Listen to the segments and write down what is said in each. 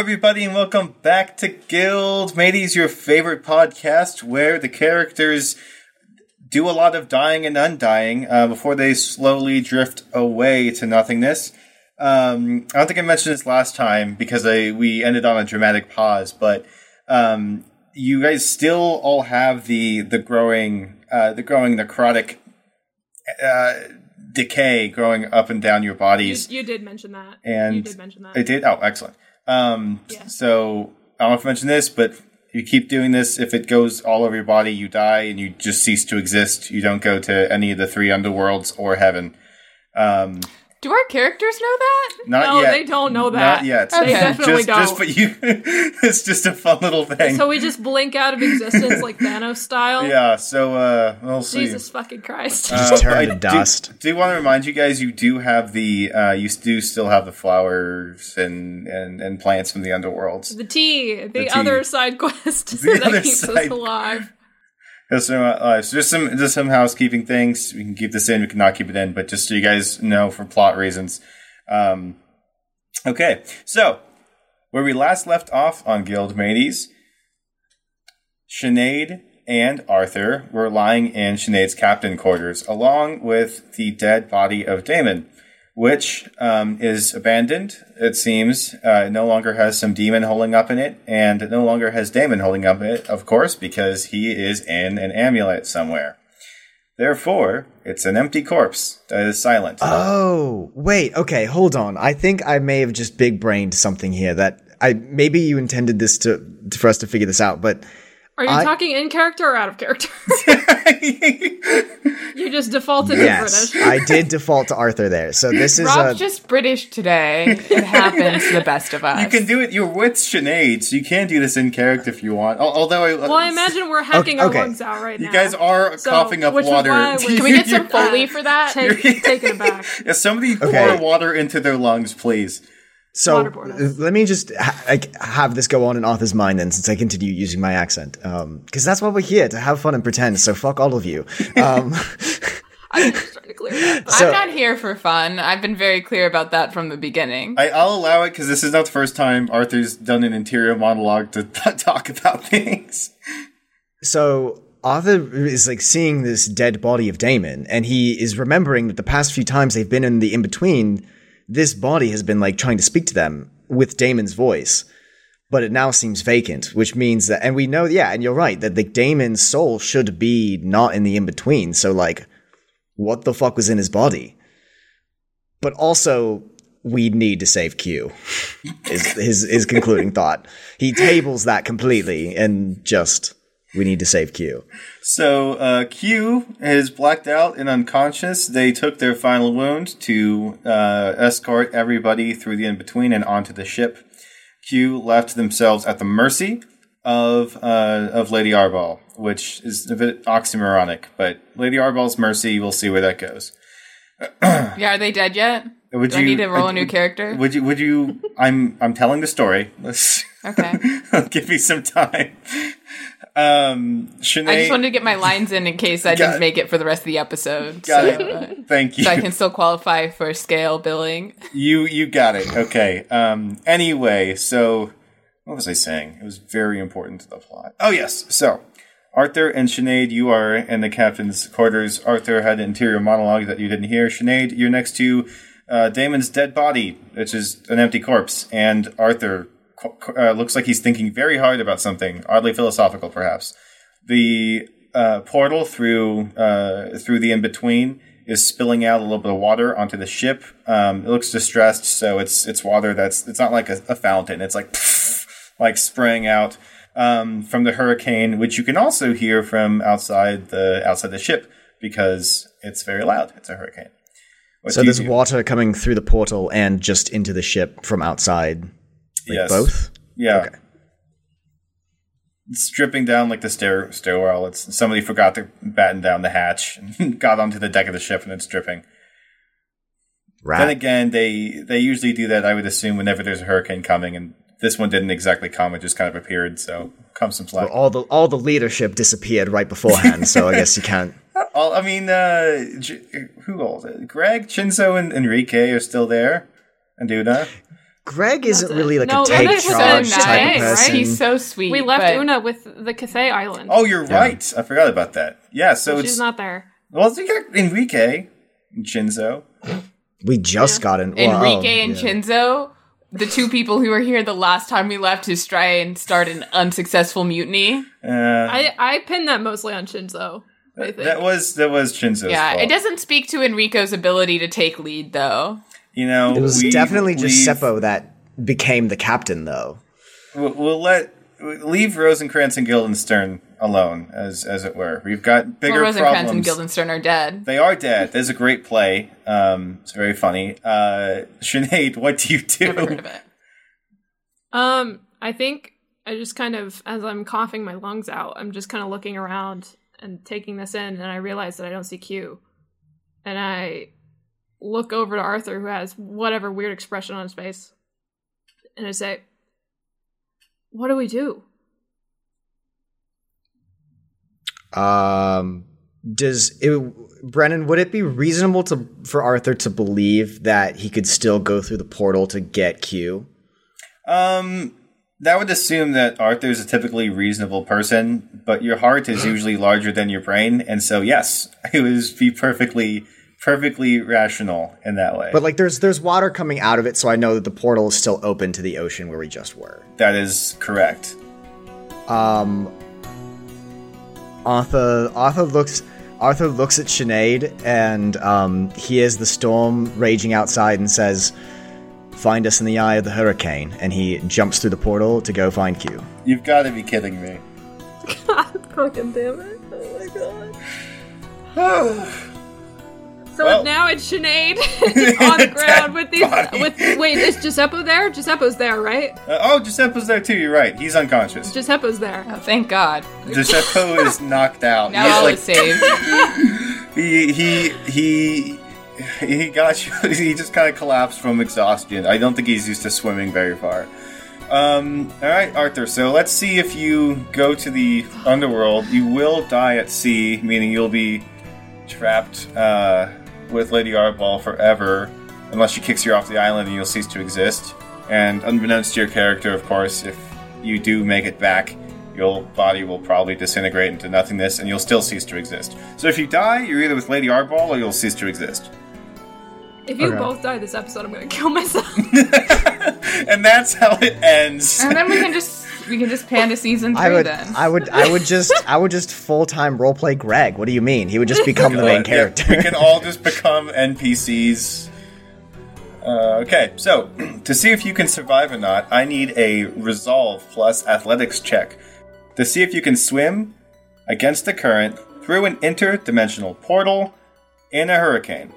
Everybody, and welcome back to Guild Mateys, your favorite podcast where the characters do a lot of dying and undying uh, before they slowly drift away to nothingness. Um, I don't think I mentioned this last time because I, we ended on a dramatic pause, but um, you guys still all have the the growing uh, the growing necrotic uh, decay growing up and down your You, bodies. you did mention that. And you did mention that. I did. Oh, excellent. Um, Yeah. So I don't know if I mentioned this, but you keep doing this. If it goes all over your body, you die and you just cease to exist. You don't go to any of the three underworlds or heaven. Um, Do our characters know that? not no, yet. they don't know that. Not yet. They Okay. definitely just, don't. just for you, it's just a fun little thing. so we just blink out of existence like Thanos style. yeah. So uh, we'll see. Jesus fucking Christ. Just turn I to do- dust. Do, want to remind you guys, you do have the, uh, you do still have the flowers and, and, and plants from the underworlds. the tea. the, tea. other side quest The that other keeps us alive. Yes, so, uh, so just some just some housekeeping things. We can keep this in. We can not keep it in, but just so you guys know for plot reasons. Um, okay, so where we last left off on Guild Mateys, Sinead and Arthur were lying in Sinead's captain quarters, along with the dead body of Damon, which um, is abandoned. It seems uh, it no longer has some demon holding up in it, and it no longer has Damon holding up it, of course, because he is in an amulet somewhere. Therefore, it's an empty corpse that is silent. Oh, wait. Okay, hold on. I think I may have just big brained something here that I maybe you intended this to for us to figure this out, but Are you I- talking in character or out of character? you just defaulted yes, to British. I did default to Arthur there. So this is Rob's a just British today. It happens to the best of us. you can do it. You're with Sinead, so you can do this in character if you want. Although, I, Well, I imagine we're hacking Okay. our lungs out right now. you guys are So, coughing up water. why Can we get some Foley for that? Take, taking it back. Yeah, somebody Okay. pour water into their lungs, please. So. Let me just ha- like, have this go on in Arthur's mind then, since I continue using my accent, because that's why we're here to have fun and pretend. So fuck all of you. Um, I'm just trying to clear that. So- I'm not here for fun. I've been very clear about that from the beginning. I, I'll allow it because this is not the first time Arthur's done an interior monologue to t- talk about things. So Arthur is like seeing this dead body of Damon, and he is remembering that the past few times they've been in the in between, this body has been like trying to speak to them with Damon's voice. But it now seems vacant, which means that, and we know, yeah, and you're right, that the Damon's soul should be not in the in between. So, like, what the fuck was in his body? But also, we need to save Q. Is his his concluding thought. He tables that completely and just we need to save Q. So uh, Q is blacked out and unconscious. They took their final wound to uh, escort everybody through the in between and onto the ship. Q left themselves at the mercy of uh, of Lady Arbol, which is a bit oxymoronic. But Lady Arbol's mercy, we'll see where that goes. Yeah, are they dead yet? Would Do I need to roll a new character? Would you? Would you? I'm I'm telling the story. Let's Okay. give me some time. Um, Sinead, I just wanted to get my lines in in case I didn't it. make it for the rest of the episode. got so, it. Thank you. so I can still qualify for scale billing. You you got it. Okay. Um anyway, so what was I saying? It was very important to the plot. Oh yes. So Arthur and Sinead, you are in the captain's quarters. Arthur had an interior monologue that you didn't hear. Sinead, you're next to uh, Damon's dead body, which is an empty corpse, and Arthur uh, looks like he's thinking very hard about something, oddly philosophical, perhaps. The uh, portal through uh, through the in between is spilling out a little bit of water onto the ship. Um, it looks distressed, so it's it's water that's it's not like a, a fountain. It's like like spraying out um, from the hurricane, which you can also hear from outside the outside the ship because it's very loud. It's a hurricane. What So there's do? water coming through the portal and just into the ship from outside. Like Yes. both? Yeah. Okay. It's dripping down like the stair stairwell. It's somebody forgot to batten down the hatch and got onto the deck of the ship and it's dripping. Right. Then again, they they usually do that. I would assume whenever there's a hurricane coming, and this one didn't exactly come; it just kind of appeared. So come some slack. all the all the leadership disappeared right beforehand, so I guess you can't. All, I mean, uh, J- who all? Greg, Chinzo, and Enrique are still there. And Una. Greg isn't really like No, a that take is so charge nice, type of right? person. He's so sweet. We left but Una with the Cathay Island. Oh, you're right. I forgot about that. Yeah. So so it's she's not there. well, you got Enrique, and Chinzo. We just got in. well, Enrique oh, and yeah. Chinzo, the two people who were here the last time we left to try and start an unsuccessful mutiny. Uh, I I pinned that mostly on Chinzo. I think. that was that was Chinzo's Yeah, fault. it doesn't speak to Enrico's ability to take lead, though. You know, It was we definitely leave- just Seppo that became the captain, though. We'll, we'll let leave Rosencrantz and Guildenstern alone, as as it were. We've got bigger Well, Rosencrantz problems. and Guildenstern are dead. They are dead. There's a great play. Um, it's very funny. Uh, Sinead, what do you Never heard do? of it. Um, I think I just kind of, as I'm coughing my lungs out, I'm just kind of looking around and taking this in, and I realize that I don't see Q. And I look over to Arthur, who has whatever weird expression on his face, and I say, What do we do? Um, does it, Brennan? Would it be reasonable to for Arthur to believe that he could still go through the portal to get Q? Um, that would assume that Arthur is a typically reasonable person, but your heart is usually larger than your brain, and so yes, it would be perfectly perfectly rational in that way. But like, there's there's water coming out of it, so I know that the portal is still open to the ocean where we just were. that is correct. Um, Arthur Arthur looks Arthur looks at Sinead and um, he hears the storm raging outside and says, "Find us in the eye of the hurricane." And he jumps through the portal to go find Q. You've got to be kidding me. God fucking damn it. Oh my god. So Well- now it's Sinead on the ground with these. With wait, is Giuseppe there? Giuseppe's there, right? Uh, oh, Giuseppe's there too. You're right. He's unconscious. Giuseppe's there. Oh, thank God. Giuseppe is knocked out. Now He's all like is saved. he he he he got you. He just kind of collapsed from exhaustion. I don't think he's used to swimming very far. Um, all right, Arthur. So let's see if you go to the underworld. You will die at sea, meaning you'll be trapped uh, with Lady Arbol forever, unless she kicks you off the island and you'll cease to exist. And unbeknownst to your character, of course, if you do make it back, your body will probably disintegrate into nothingness and you'll still cease to exist. So if you die, you're either with Lady Arbol or you'll cease to exist. If you Okay. both die this episode, I'm gonna kill myself. And that's how it ends. and then we can just we can just pan to season three I would, then. I would, I would just, I would just full time roleplay Greg. What do you mean? He would just become the main Uh, yeah, character. we can all just become NPCs. Uh, okay, so to see if you can survive or not, I need a resolve plus athletics check. To see if you can swim against the current through an interdimensional portal in a hurricane.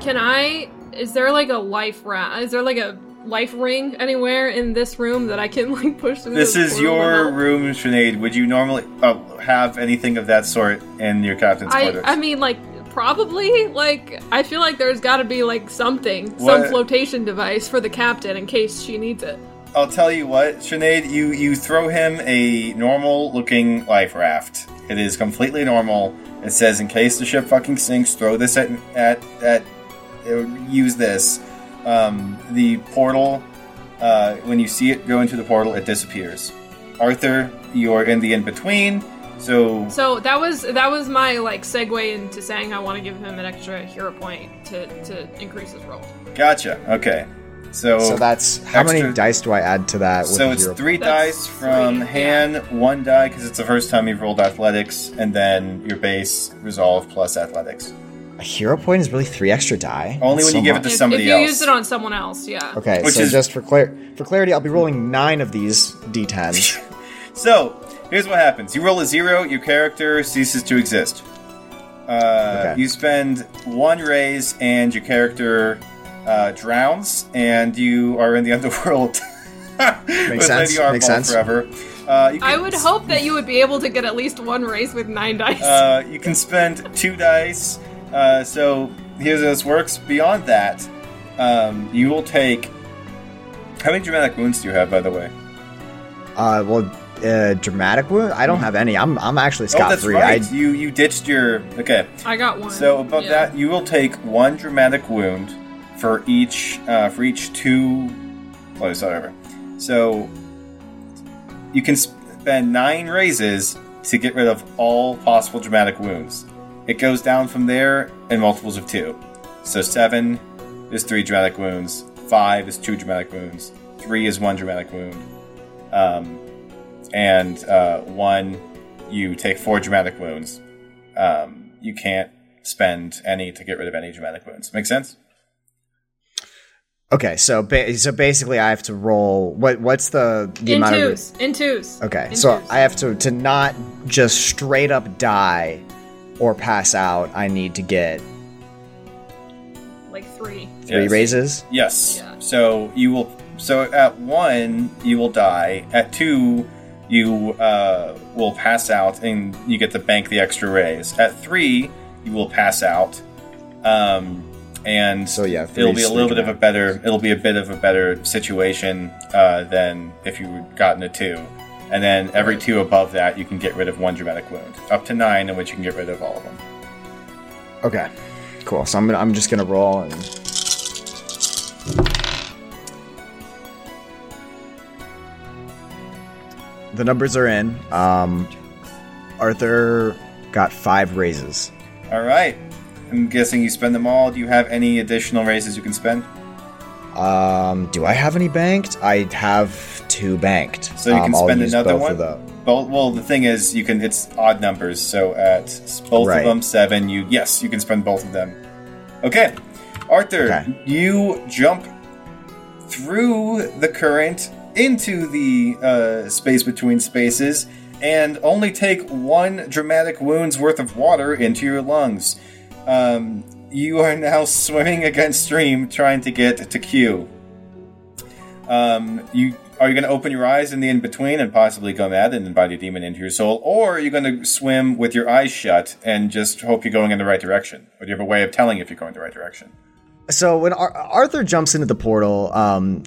Can I? Is there like a life ra- Is there like a life ring anywhere in this room that I can like push through? This this is your room, Sinead. Would you normally uh, have anything of that sort in your captain's I quarters? I mean like probably like I feel like there's got to be like something, What? some flotation device for the captain in case she needs it. I'll tell you what, Sinead, you you throw him a normal looking life raft. It is completely normal. It says, in case the ship fucking sinks, throw this at at at uh, use this. Um, the portal, uh, when you see it go into the portal, it disappears. Arthur, you're in the in between, so So that was that was my like segue into saying I want to give him an extra hero point to to increase his roll. gotcha. Okay, so So that's how many dice do I add to that? with So it's hero- three That's dice from three, Han, one die because it's the first time you've rolled athletics, and then your base resolve plus athletics. A hero point is really three extra die. Only That's when you so give it to much. If, if you else. use it on someone else, yeah. Okay, Which so is- just for clar- for clarity, I'll be rolling nine of these d10s. So here's what happens: you roll a zero, your character ceases to exist. Uh, Okay. You spend one raise, and your character uh, drowns, and you are in the underworld. with sense, Lady makes sense. forever. Uh, you I would s- hope that you would be able to get at least one raise with nine dice. Uh, you can spend two dice. Uh, so here's how this works. Beyond that, um, you will take. How many dramatic wounds do you have, by the way? Uh, well, uh, dramatic wound. I don't have any. I'm I'm actually oh, that's free. right. I You you ditched your. Okay. I got one. So above Yeah. that, you will take one dramatic wound for each uh, for each two. Oh, it's whatever. So you can spend nine raises to get rid of all possible dramatic wounds. It goes down from there in multiples of two. So seven is three dramatic wounds. Five is two dramatic wounds. Three is one dramatic wound. Um, and uh, one, you take four dramatic wounds um, you can't spend any to get rid of any dramatic wounds. Make sense? okay. So ba- so basically, I have to roll. What what's the the in amount twos. In twos. Okay, In so twos. I have to to not just straight up die or pass out. I need to get like three. three Yes. raises. Yes. Yeah. So you will. So at one, you will die. At two, you uh, will pass out, and you get to bank the extra raise. At three, you will pass out, um, and So, yeah, it'll be a little bit of a better. It'll be a bit of a better situation uh, than if you had gotten a two. And then every two above that, you can get rid of one dramatic wound. Up to nine, in which you can get rid of all of them. Okay, cool. So I'm gonna I'm just gonna roll and. The numbers are in. Um, Arthur got five raises. All right. I'm guessing you spend them all. Do you have any additional raises you can spend? Um, do I have any banked? I have two banked. So you can Um, spend another both one. Well, well, the thing is, you can. It's odd numbers. So at both Right. of them, seven. You yes, you can spend both of them. Okay, Arthur, Okay. you jump through the current into the uh, space between spaces, and only take one dramatic wound's worth of water into your lungs. Um, you are now swimming against stream, trying to get to Q. Um, you are you going to open your eyes in the in between and possibly go mad and invite a demon into your soul, or are you going to swim with your eyes shut and just hope you're going in the right direction? Or do you have a way of telling if you're going the right direction? so when Ar- Arthur jumps into the portal, um,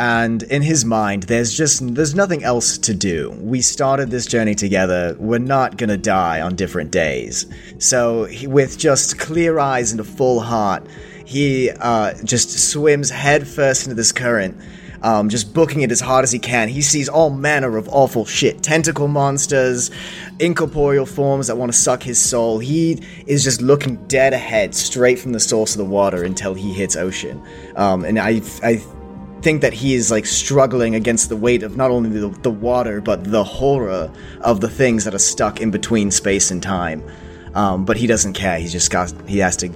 and in his mind, there's just there's nothing else to do. We started this journey together. We're not gonna die on different days. So he, with just clear eyes and a full heart, he uh, just swims headfirst into this current. Um, just booking it as hard as he can. He sees all manner of awful shit tentacle monsters, incorporeal forms that want to suck his soul. He is just looking dead ahead, straight from the source of the water until he hits ocean. Um, and I, I think that he is like struggling against the weight of not only the, the water, but the horror of the things that are stuck in between space and time. Um, but he doesn't care. He's just got, he has to,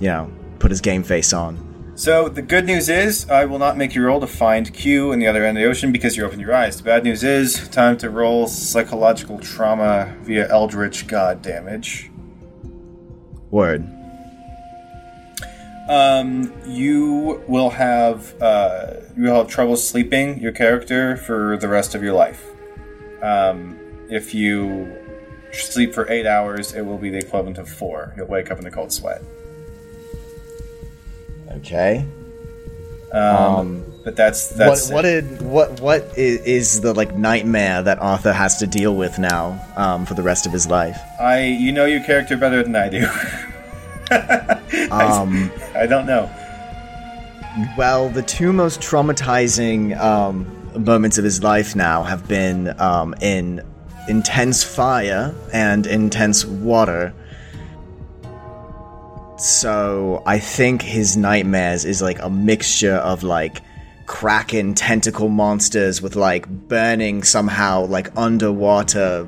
you know, put his game face on. So the good news is I will not make you roll to find Q in the other end of the ocean because you opened your eyes. The bad news is time to roll psychological trauma via Eldritch God damage. Word. Um, you will have uh, you will have trouble sleeping your character for the rest of your life. Um, if you sleep for eight hours, it will be the equivalent of four. You'll wake up in a cold sweat. Okay. Um, Um, but that's What that's what it. did what what is, is the like nightmare that Arthur has to deal with now um, for the rest of his life? I you know your character better than I do. Um, I don't know. well, the two most traumatizing um, moments of his life now have been um, in intense fire and intense water. So I think his nightmares is like a mixture of like kraken tentacle monsters with like burning somehow like underwater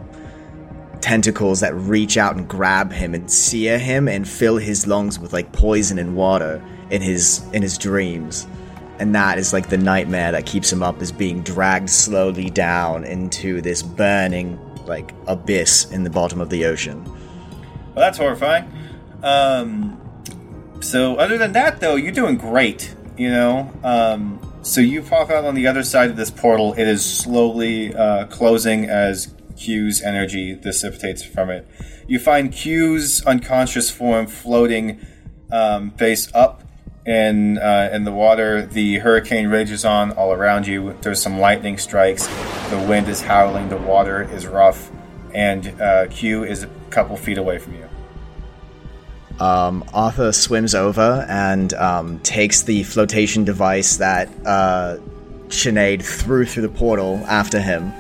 tentacles that reach out and grab him and sear him and fill his lungs with like poison and water in his in his dreams and that is like the nightmare that keeps him up is being dragged slowly down into this burning like abyss in the bottom of the ocean Well, that's horrifying. Um, so other than that, though, you're doing great. You know. Um, so you pop out on the other side of this portal. It is slowly uh, closing as Q's energy dissipates from it. You find Q's unconscious form floating um, face up in uh, in the water. The hurricane rages on all around you. There's some lightning strikes. The wind is howling. The water is rough, and uh, Q is a couple feet away from you. um, Arthur swims over and um, takes the flotation device that uh, Sinead threw through the portal after him,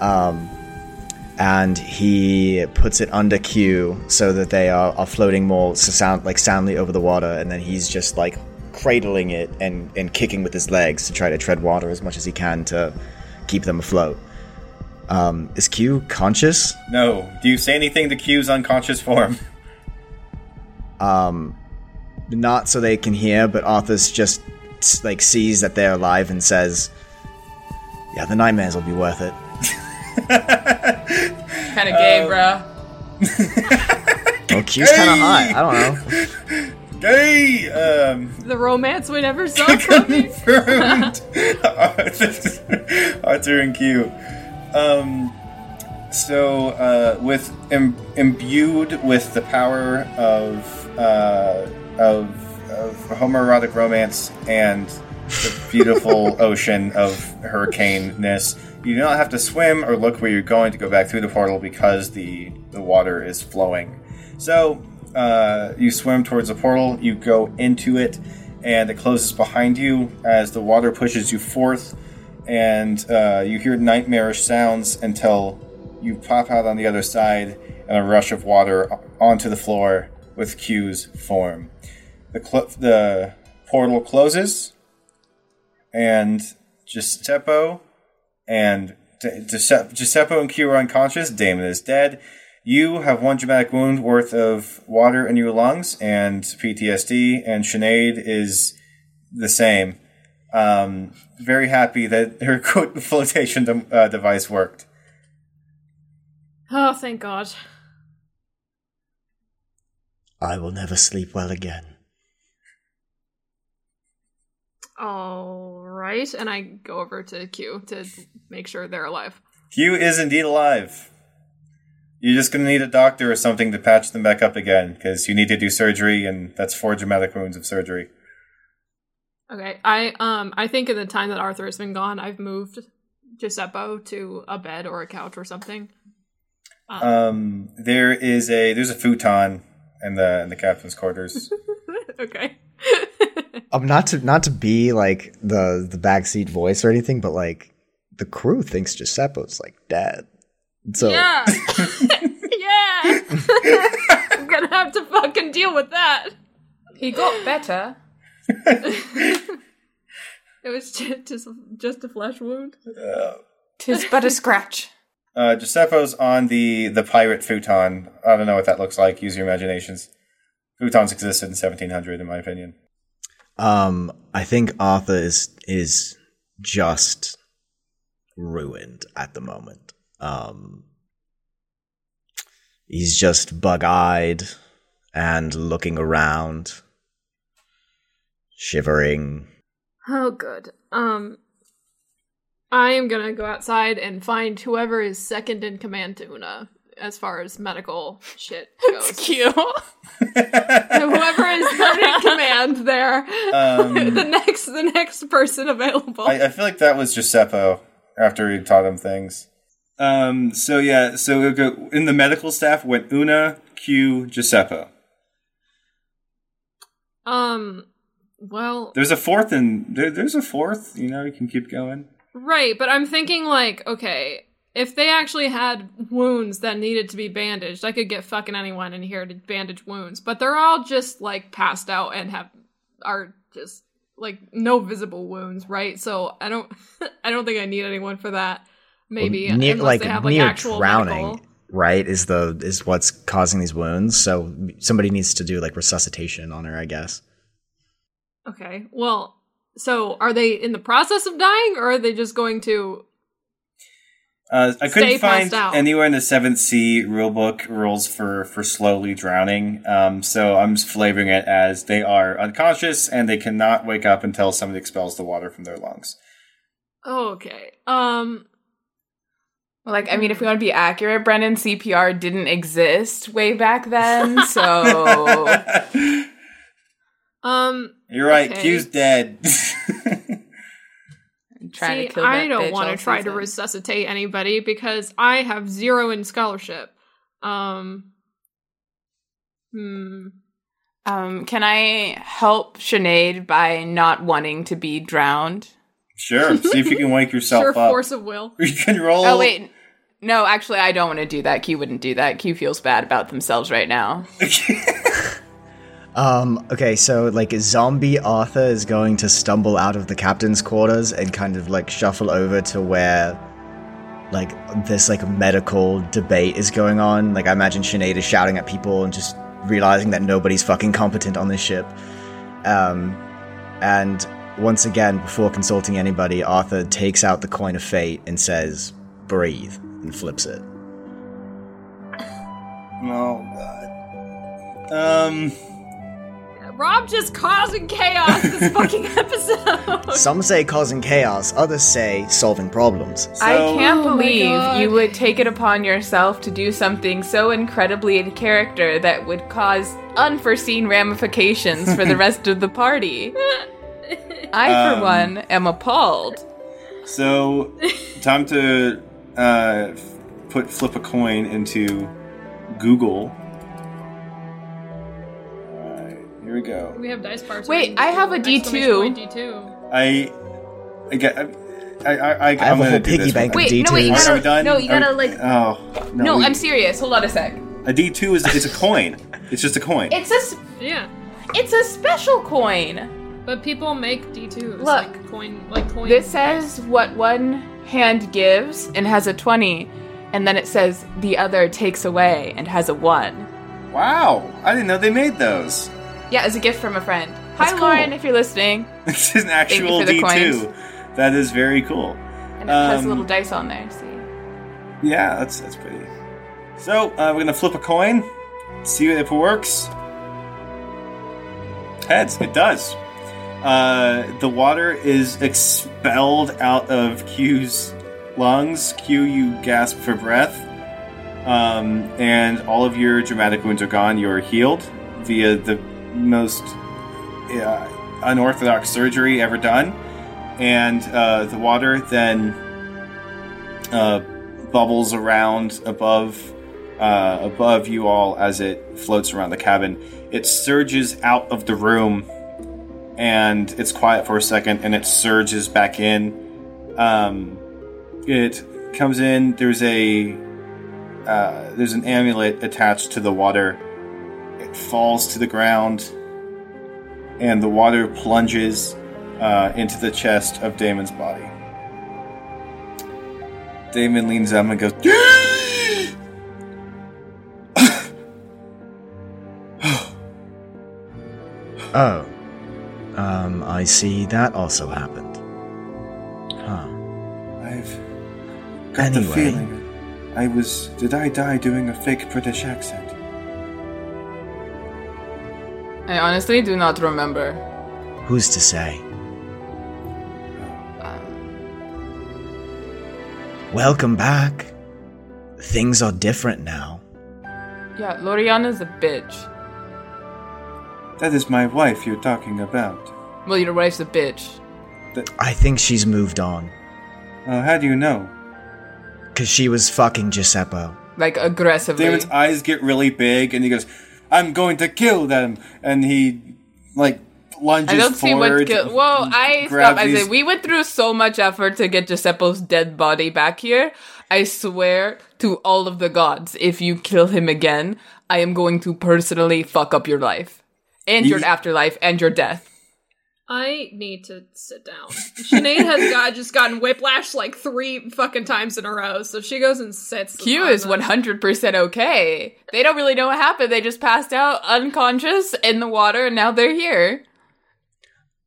um, and he puts it under Q so that they are, are floating more so sound like soundly over the water, and then he's just like cradling it and, and kicking with his legs to try to tread water as much as he can to keep them afloat. Um, is Q conscious? No. Do you say anything to Q's unconscious form? um, not so they can hear, but Arthur's just like sees that they're alive and says, "Yeah, the nightmares will be worth it." Kind of gay, bruh. Well, Q's kind of hot. I don't know. Gay! Um, The romance we never saw coming. confirmed. Arthur and Q. Um, so, uh, with Im- imbued with the power of uh, of, of homoerotic romance and the beautiful ocean of hurricane-ness, you do not have to swim or look where you're going to go back through the portal because the the water is flowing. So, uh, you swim towards the portal, you go into it, and it closes behind you as the water pushes you forth, and uh, you hear nightmarish sounds until you pop out on the other side and a rush of water onto the floor with Q's form. The, cl- the portal closes, and Giuseppe and Gi- Giuseppe Giuseppe and Q are unconscious. Damon is dead. You have one dramatic wound worth of water in your lungs and PTSD, and Sinead is the same. Um, very happy that her flotation de- uh, device worked. Oh, thank God. I will never sleep well again. All right, and I go over to Q to make sure they're alive. Q is indeed alive. You're just going to need a doctor or something to patch them back up again because you need to do surgery, and that's four dramatic wounds of surgery. Okay, I um I think in the time that Arthur has been gone, I've moved Giuseppe to a bed or a couch or something. Um, Um, there is a there's a futon in the in the captain's quarters. okay. Um, not to not to be like the the backseat voice or anything, but like the crew thinks Giuseppe's like dead. So yeah. yeah. I'm gonna have to fucking deal with that. He got better. It was just just, just a flesh wound. Tis but a scratch. Uh, Giuseppe's on the the pirate futon. I don't know what that looks like. Use your imaginations. Futons existed in 1700, in my opinion. Um, I think Arthur is is just ruined at the moment. Um, he's just bug-eyed and looking around, shivering. Oh, good. Um, I am gonna go outside and find whoever is second in command to Una as far as medical shit It's goes. cute. Whoever is third in command there, Um, the next the next person available. I, I feel like that was Giuseppe after he taught him things. Um, so yeah, so we'll go in the medical staff went Una, Q, Giuseppe. um, well, There's a fourth, and there, there's a fourth. You know, you can keep going. right, but I'm thinking like, okay, if they actually had wounds that needed to be bandaged, I could get fucking anyone in here to bandage wounds. But they're all just like passed out and have are just like no visible wounds, right? So I don't, I don't think I need anyone for that. Maybe Well, near, unless like they have like near actual drowning, medical. right? Is the is what's causing these wounds. So somebody needs to do like resuscitation on her, I guess. Okay. Well, so are they in the process of dying, or are they just going to? Uh, I Stay couldn't find out. anywhere in the Seventh Sea rulebook rules for for slowly drowning. Um, so I'm just flavoring it as they are unconscious and they cannot wake up until somebody expels the water from their lungs. Okay. Um. Well, like, I mean, if we want to be accurate, Brennan, CPR didn't exist way back then, so Um. You're right. Okay. Q's dead. I'm trying see, to kill I that don't want to try to resuscitate anybody because I have zero in scholarship. Um. Hmm. Um, can I help Sinead by not wanting to be drowned? sure. See if you can wake yourself Sure, up. force of will. You can roll. Oh wait, no, actually, I don't want to do that. Q wouldn't do that. Q feels bad about themselves right now. Um, okay, so like zombie Arthur is going to stumble out of the captain's quarters and kind of like shuffle over to where like this like medical debate is going on. Like I imagine Sinead is shouting at people and just realizing that nobody's fucking competent on this ship. Um, and once again, before consulting anybody, Arthur takes out the coin of fate and says, "Breathe," and flips it. Oh god. Um. Rob just causing chaos this fucking episode. Some say causing chaos, others say solving problems. I can't Oh believe God. you would take it upon yourself to do something so incredibly in character that would cause unforeseen ramifications for the rest of the party. I, for Um, one, am appalled. So, time to uh, f- put flip a coin into Google. We go. we have dice bars. Wait, I have a D2. D two. I, I get, I, I, I, I I have I'm a whole piggy bank one. of Wait, no, wait, you D2s. Gotta- we done? no, you gotta, like- Oh no! No, we- I'm serious. Hold on a sec. A D two is it's a coin. It's just a coin. It's a s- Yeah, it's a special coin. but people make D twos. Look. like coin, like coin. This says what one hand gives and has a 20, and then it says the other takes away and has a 1. wow! I didn't know they made those. Yeah, as a gift from a friend. That's Hi, cool. Lauren, if you're listening. This is an actual D two. That is very cool. And it has Um, a little dice on there, see? Yeah, that's that's pretty. So uh, we're gonna flip a coin, see if it works. Heads, it does. Uh, the water is expelled out of Q's lungs. Q, you gasp for breath, um, and all of your dramatic wounds are gone. You're healed via the most uh, unorthodox surgery ever done, and uh, the water then uh, bubbles around above uh, above you all as it floats around the cabin. It surges out of the room, and it's quiet for a second, and it surges back in. Um, it comes in. There's a uh, there's an amulet attached to the water. It falls to the ground, and the water plunges uh, into the chest of Damon's body. Damon leans up and goes, Oh. Um, I see that also happened. Huh. I've got the feeling. I was. Did I die doing a fake British accent? I honestly do not remember. Who's to say? Welcome back. things are different now. Yeah, Loriana's a bitch. That is my wife you're talking about. Well, your wife's a bitch. I think she's moved on. Uh, how do you know? Because she was fucking Giuseppe. Like, aggressively. Damon's eyes get really big, and he goes, "I'm going to kill them," and he like lunges I don't see what kill. Whoa, I grabs stop. I say we went through so much effort to get Giuseppe's dead body back here. I swear to all of the gods, if you kill him again, I am going to personally fuck up your life and your Ye- afterlife and your death. I need to sit down. Sinead has got just gotten whiplash like three fucking times in a row, so she goes and sits. Q is one hundred percent okay. They don't really know what happened. They just passed out unconscious in the water, and now they're here.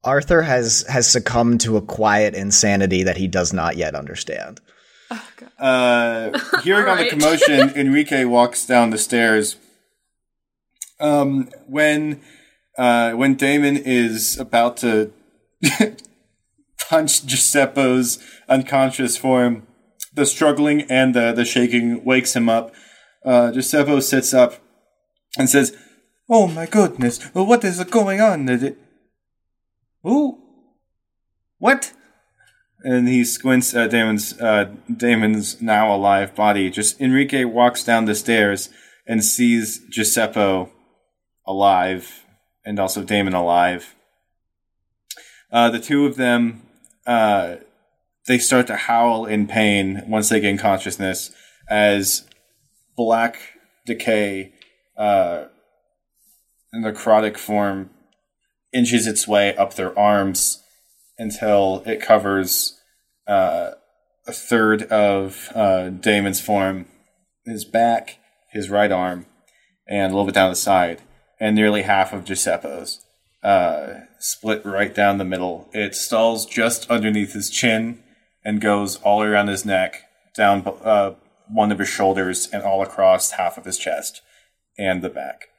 Arthur has has succumbed to a quiet insanity that he does not yet understand. Uh, hearing all the commotion, Enrique walks down the stairs. Um, when uh, when Damon is about to punch Giuseppe's unconscious form, the struggling and the, the shaking wakes him up. Uh, Giuseppe sits up and says, "Oh my goodness, what is going on? Ooh, what?" and he squints at Damon's uh, Damon's now alive body. Just Enrique walks down the stairs and sees Giuseppe alive, and also Damon alive. Uh, the two of them, uh, they start to howl in pain once they gain consciousness as black decay, uh, necrotic form, inches its way up their arms until it covers uh, a third of uh, Damon's form, his back, his right arm, and a little bit down the side, and nearly half of Giuseppe's. Uh, split right down the middle. It stalls just underneath his chin and goes all around his neck, down uh, one of his shoulders, and all across half of his chest and the back.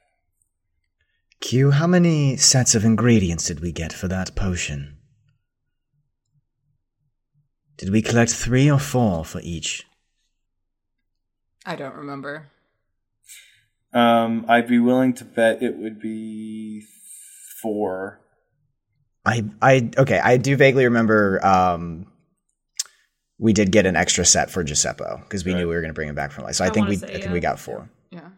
Q, how many sets of ingredients did we get for that potion? Did we collect three or four for each? I don't remember. Um, I'd be willing to bet it would be four. I, I, okay, I do vaguely remember. Um, we did get an extra set for Giuseppe because we Right. knew we were going to bring him back from life. So I, I think we, say, I think yeah. we got four. Yeah.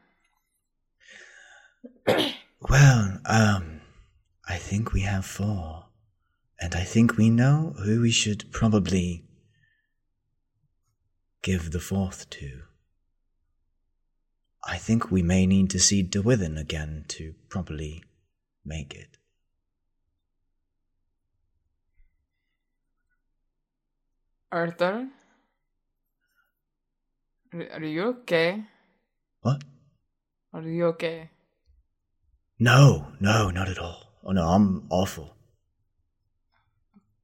Well, um, I think we have four, and I think we know who we should probably give the fourth to. I think we may need to see DeWithen again to properly make it. Arthur? Are, are you okay? What? Are you okay? No, no, not at all. Oh no, I'm awful.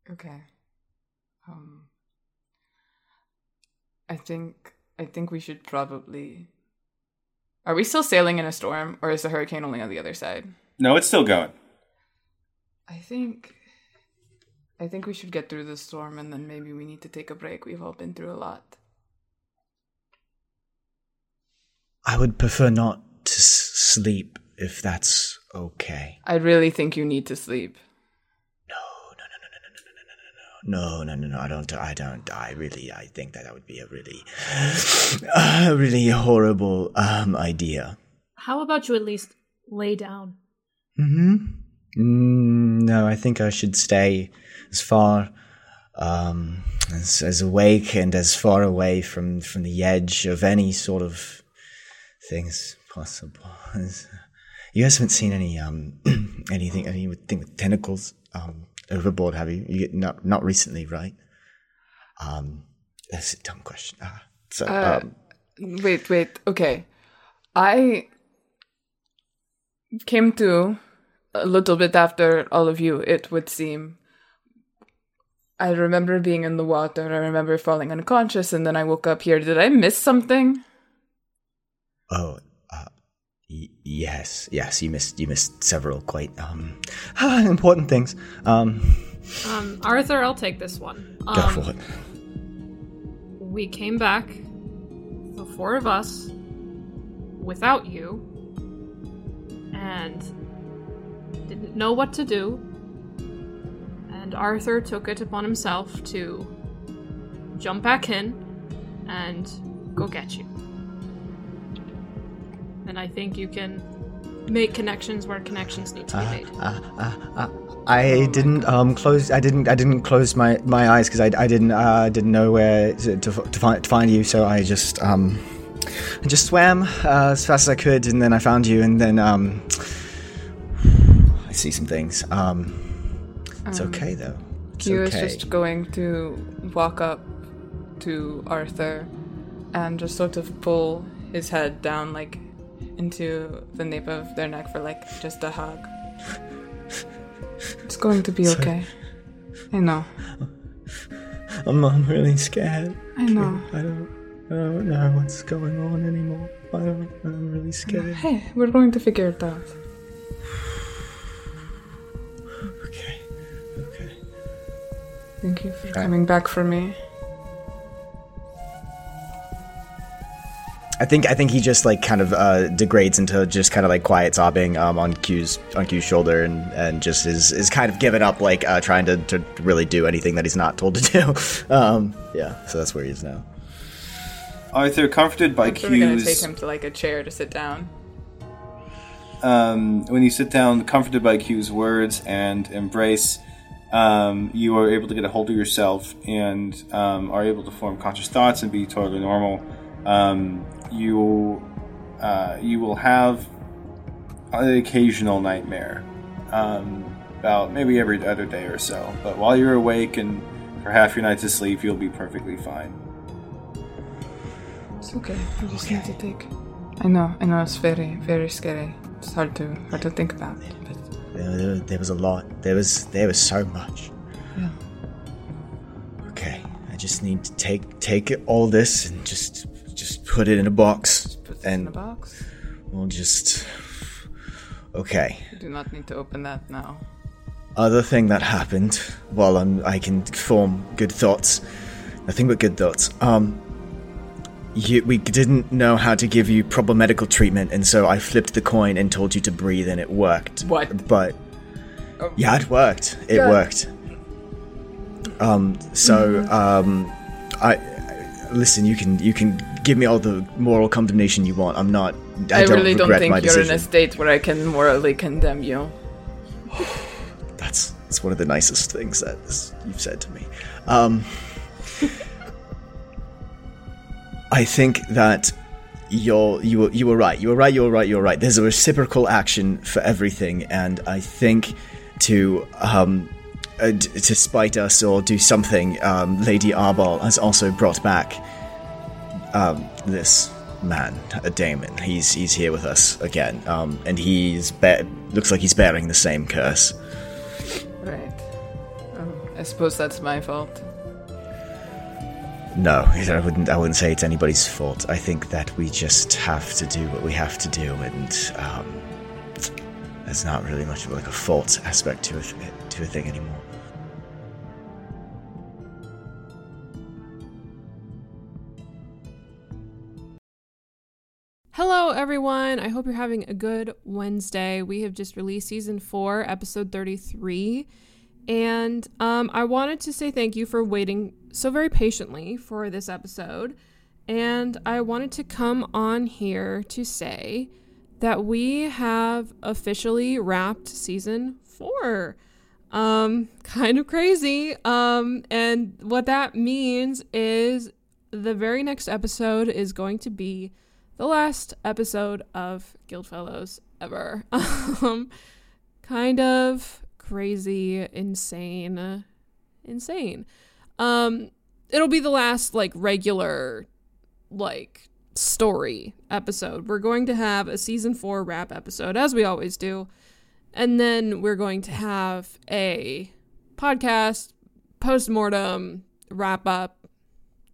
Okay. Um I think I think we should probably Are we still sailing in a storm or is the hurricane only on the other side? No, it's still going. I think I think we should get through the storm and then maybe we need to take a break. We've all been through a lot. I would prefer not to s- sleep if that's okay. I really think you need to sleep. No, no, no, no, no, no, no, no, no. I don't. I don't. I really. I think that that would be a really, a really horrible um idea. How about you at least lay down? Hmm. Mm, no, I think I should stay as far, um, as as awake and as far away from from the edge of any sort of thing as possible. You guys haven't seen any um anything anything with tentacles um overboard, have you? You not not recently, right? Um, that's a dumb question. Ah, so Uh, um, Wait, wait. Okay. I came to a little bit after all of you, it would seem. I remember being in the water. I remember falling unconscious, and then I woke up here. Did I miss something? Oh, yes, yes. You missed you missed several quite um important things. Um, Um, Arthur, I'll take this one. Um, go for it. We came back the four of us without you and didn't know what to do. And Arthur took it upon himself to jump back in and go get you. And I think you can make connections where connections need to be made. Uh, uh, uh, I didn't um close. I didn't. I didn't close my, my eyes because I, I didn't uh, didn't know where to, to, to find to find you. So I just um I just swam uh, as fast as I could, and then I found you, and then um I see some things. Um, it's okay though. It's Q okay. is just going to walk up to Arthur and just sort of pull his head down, like into the nape of their neck for like just a hug. It's going to be okay. I know. I'm, I'm really scared. I know. I don't. I don't know what's going on anymore. I don't. I'm really scared. Hey, we're going to figure it out. Okay. Okay. Thank you for coming back for me. I think I think he just like kind of uh, degrades into just kind of like quiet sobbing um, on Q's on Q's shoulder and, and just is, is kind of given up like uh, trying to, to really do anything that he's not told to do. um, yeah, so that's where he is now. Arthur, comforted by So we're gonna take Q's, him to like a chair to sit down. um, when you sit down, comforted by Q's words and embrace, um, you are able to get a hold of yourself and um, are able to form conscious thoughts and be totally normal. Um, you uh, you will have an occasional nightmare, um, about maybe every other day or so. But while you're awake and for half your nights of sleep, you'll be perfectly fine. It's okay. We just need to take. I know. I know. It's very, very scary. It's hard to hard to think about. But There, there, there was a lot. There was there was so much. yeah. Okay, I just need to take take all this and just just put it in a box and in a box. we'll just. Okay. You do not need to open that now. other thing that happened while I'm I can form good thoughts. Nothing but good thoughts. Um you, we didn't know how to give you proper medical treatment, and so I flipped the coin and told you to breathe, and it worked. What? But Oh. yeah, it worked. It God. worked. Um. So um, I, I listen. You can you can give me all the moral condemnation you want. I'm not. I, I, don't really don't think you're decision. in a state where I can morally condemn you. That's that's one of the nicest things that you've said to me. Um, I think that you're you were you were right. You were right. You were right. You were right. There's a reciprocal action for everything, and I think to um, uh, d- to spite us or do something, um, Lady Arbol has also brought back um, this man, a Damon. He's he's here with us again, um, and he's be- looks like he's bearing the same curse. Right. Oh, I suppose that's my fault. No, I wouldn't. I wouldn't say it's anybody's fault. I think that we just have to do what we have to do, and um, there's not really much of like a fault aspect to it to a thing anymore. Hello, everyone. I hope you're having a good Wednesday. We have just released season four, episode 33. And um, I wanted to say thank you for waiting so very patiently for this episode. And I wanted to come on here to say that we have officially wrapped season four. Um, kind of crazy. Um, and what that means is the very next episode is going to be the last episode of Guildfellows ever. um, kind of crazy, insane, insane. Um, it'll be the last like regular, like story episode. We're going to have a season four wrap episode, as we always do, and then we're going to have a podcast post mortem wrap up,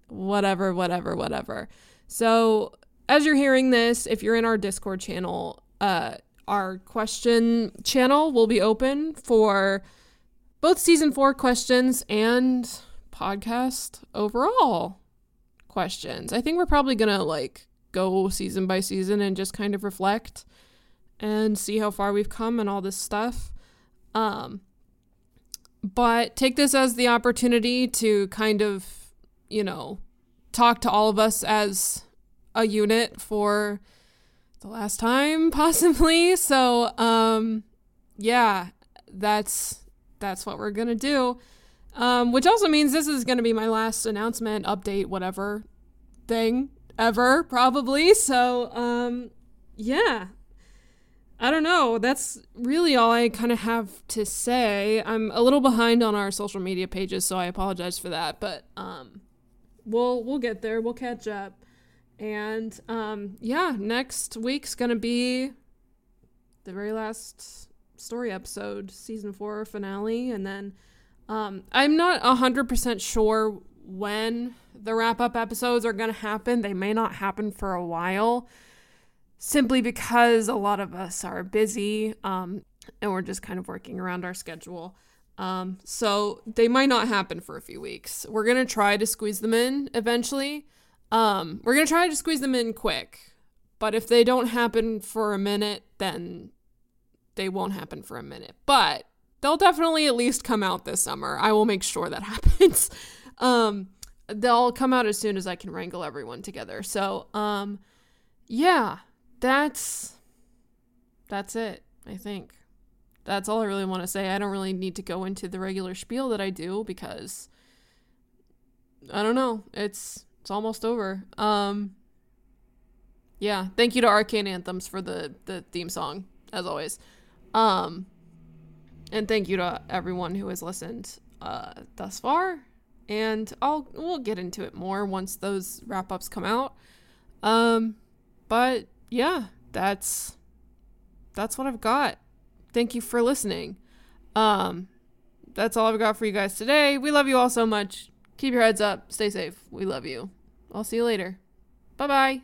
whatever, whatever, whatever. So as you're hearing this, if you're in our Discord channel, uh, our question channel will be open for both season four questions and podcast overall questions. I think we're probably to like go season by season and just kind of reflect and see how far we've come and all this stuff. Um but take this as the opportunity to kind of, you know, talk to all of us as a unit for the last time possibly. So, um yeah, that's that's what we're going to do. Um which also means this is going to be my last announcement, update, whatever thing ever probably. So, um yeah. I don't know. That's really all I kind of have to say. I'm a little behind on our social media pages, so I apologize for that, but um we'll we'll get there. We'll catch up. And um yeah, next week's going to be the very last story episode, season 4 finale, and then um I'm not 100% sure when the wrap-up episodes are going to happen. They may not happen for a while simply because a lot of us are busy um, and we're just kind of working around our schedule. Um, so they might not happen for a few weeks. We're going to try to squeeze them in eventually. Um, we're to try to squeeze them in quick. But if they don't happen for a minute, then they won't happen for a minute. But they'll definitely at least come out this summer. I will make sure that happens. um, they'll come out as soon as I can wrangle everyone together. So, um, yeah, that's that's it, I think. That's all I really want to say. I don't really need to go into the regular spiel that I do because I don't know. It's it's almost over. Um yeah, thank you to Arcane Anthems for the the theme song as always. Um and thank you to everyone who has listened uh thus far. And I'll we'll get into it more once those wrap-ups come out. Um but yeah, that's that's what I've got. Thank you for listening. Um that's all I've got for you guys today. We love you all so much. Keep your heads up. Stay safe. We love you. I'll see you later. Bye-bye.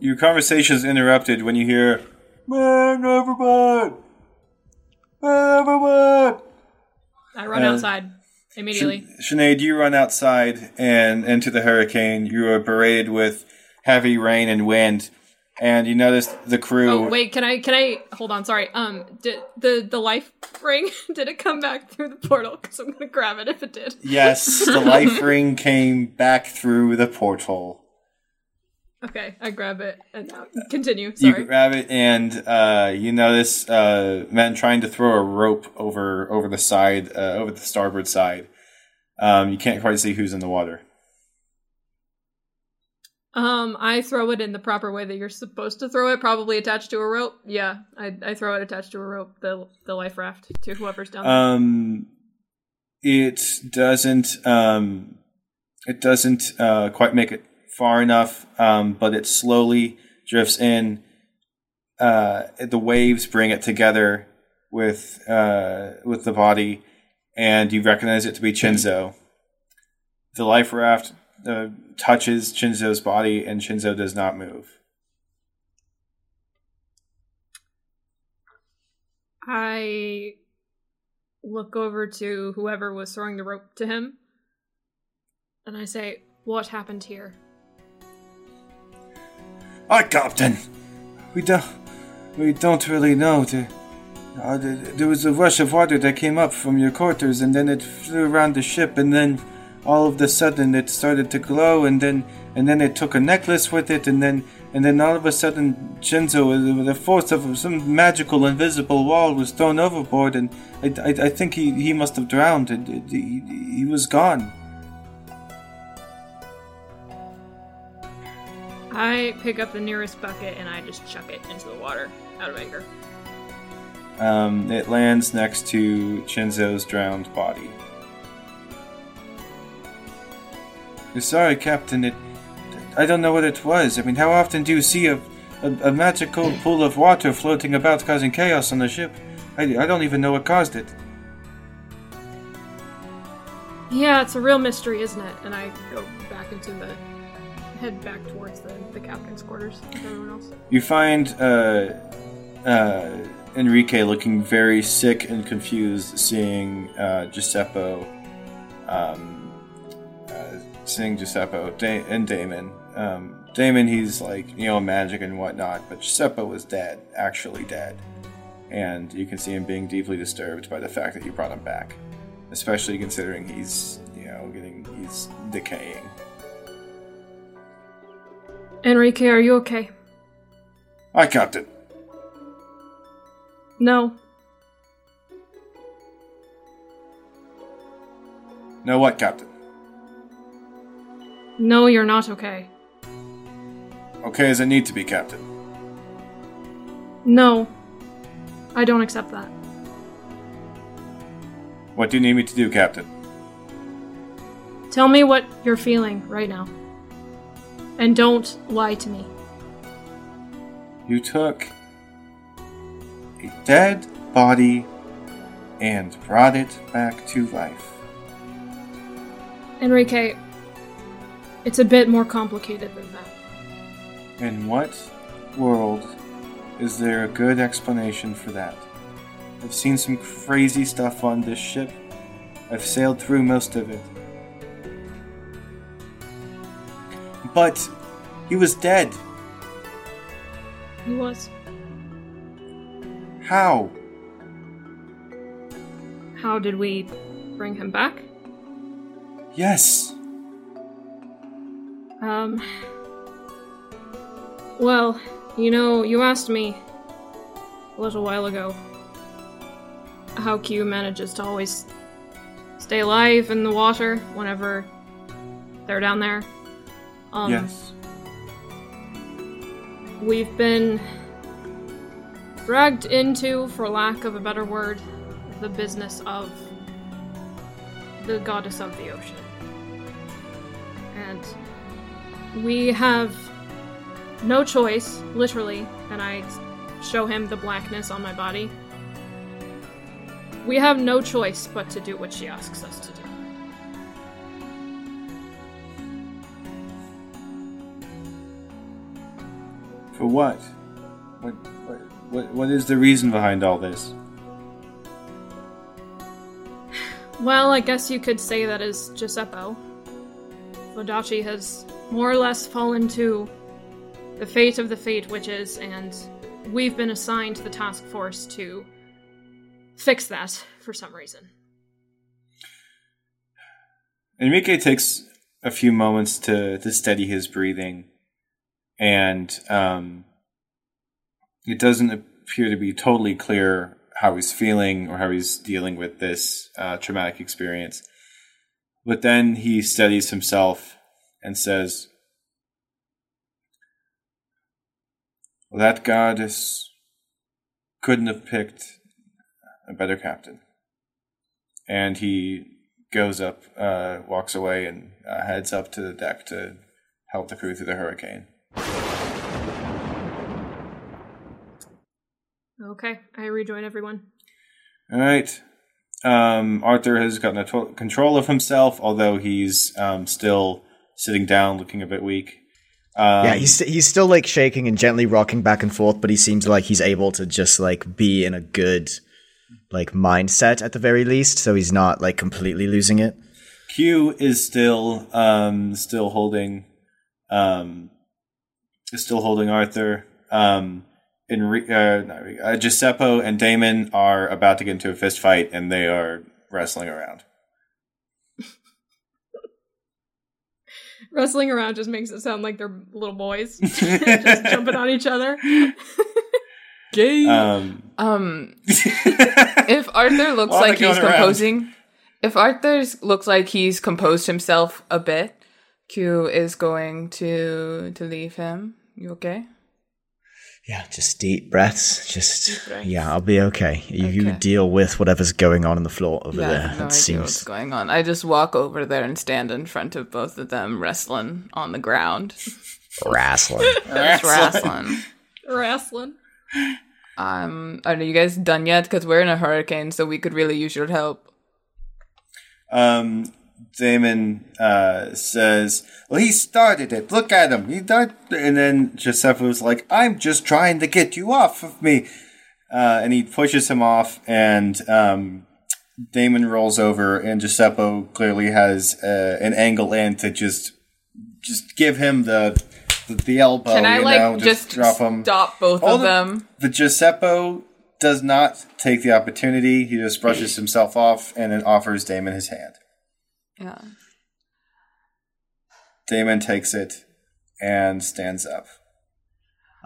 Your conversation is interrupted when you hear, Man, everyone! Man, everyone! I run Uh, outside immediately. Sh- Sinead, you run outside and into the hurricane. You are berated with heavy rain and wind, and you notice the crew. Oh wait, can I can I hold on? Sorry. Um, did the the life ring did it come back through the portal? Because I'm gonna grab it if it did. Yes, the life ring came back through the portal. Okay, I grab it and now continue. You Sorry. grab it, and uh, you notice uh, men trying to throw a rope over over the side, uh, over the starboard side. Um, you can't quite see who's in the water. Um, I throw it in the proper way that you're supposed to throw it, probably attached to a rope. Yeah, I I throw it attached to a rope, the the life raft to whoever's down there. Um, it doesn't. Um, it doesn't uh, quite make it far enough, um, but it slowly drifts in. Uh, the waves bring it together with uh, with the body, and you recognize it to be Chinzo. The life raft uh, touches Chinzo's body, and Chinzo does not move. I look over to whoever was throwing the rope to him, and I say, "What happened here?" Hi, Captain. We don't. We don't really know. The, uh, the, there was a rush of water that came up from your quarters, and then it flew around the ship, and then all of a sudden it started to glow, and then and then it took a necklace with it, and then and then all of a sudden Chinzo, with the force of some magical invisible wall, was thrown overboard, and I, I, I think he, he must have drowned. And it, he, he was gone. I pick up the nearest bucket and I just chuck it into the water out of anger. Um, it lands next to Chinzo's drowned body. Sorry, Captain. It. I don't know what it was. I mean, how often do you see a, a, a magical pool of water floating about causing chaos on the ship? I, I don't even know what caused it. Yeah, it's a real mystery, isn't it? And I go back into the head back towards the, the captain's quarters with everyone else. You find uh, uh, Enrique looking very sick and confused, seeing uh, Giuseppe, um, seeing Giuseppe da- and Damon. Um, Damon, he's like you know magic and whatnot, but Giuseppe was dead, actually dead, and you can see him being deeply disturbed by the fact that you brought him back, especially considering he's you know getting he's decaying. Enrique, are you okay? I Captain. No. No, what, Captain? No, you're not okay. Okay as I need to be, Captain. No. I don't accept that. What do you need me to do, Captain? Tell me what you're feeling right now. And don't lie to me. You took a dead body and brought it back to life. Enrique, it's a bit more complicated than that. In what world is there a good explanation for that? I've seen some crazy stuff on this ship. I've sailed through most of it. But he was dead. He was. How? How did we bring him back? Yes. Um. Well, you know, you asked me a little while ago how Q manages to always stay alive in the water whenever they're down there. Um, yes. We've been dragged into, for lack of a better word, the business of the goddess of the ocean. And we have no choice, literally, and I show him the blackness on my body. We have no choice but to do what she asks us to do. For what? What, what, what, is the reason behind all this? Well, I guess you could say that is Giuseppe. Vodachi has more or less fallen to the fate of the Fate Witches, and we've been assigned the task force to fix that for some reason. Enrique takes a few moments to, to steady his breathing, and um, it doesn't appear to be totally clear how he's feeling or how he's dealing with this uh, traumatic experience. But then he steadies himself and says, well, That goddess couldn't have picked a better captain. And he goes up, uh, walks away, and uh, heads up to the deck to help the crew through the hurricane. Okay, I rejoin everyone. All right. Um, Arthur has gotten a to- control of himself, although he's um, still sitting down, looking a bit weak. Um, yeah, he's he's still like shaking and gently rocking back and forth, but he seems like he's able to just like be in a good like mindset at the very least, so he's not like completely losing it. Q is still um, still holding um, is still holding Arthur. Um, Enri- uh, uh, Giuseppe and Damon are about to get into a fist fight, and they are wrestling around. Wrestling around just makes it sound like they're little boys, just jumping on each other. Gay. Um, Um, if Arthur looks like he's going around. composing, if Arthur looks like he's composed himself a bit, Q is going to to leave him. You okay? Yeah, just deep breaths. Just Deep breaths. yeah, I'll be okay. You, you deal with whatever's going on in the floor over yeah, I there. have no it idea what's seems going on. I just walk over there and stand in front of both of them, wrestling on the ground. wrestling. Just wrestling. Wrestling. Um, are you guys done yet? Because we're in a hurricane, so we could really use your help. um, Damon uh, says, "Well, he started it. Look at him. He died." And then Giuseppe's like, "I'm just trying to get you off of me," uh, and he pushes him off, and um, Damon rolls over, and Giuseppe clearly has uh, an angle in to just just give him the the, the elbow. Can I like know, just, drop him? stop both of it. them? The Giuseppe does not take the opportunity. He just brushes himself off and then offers Damon his hand. Yeah. Damon takes it and stands up.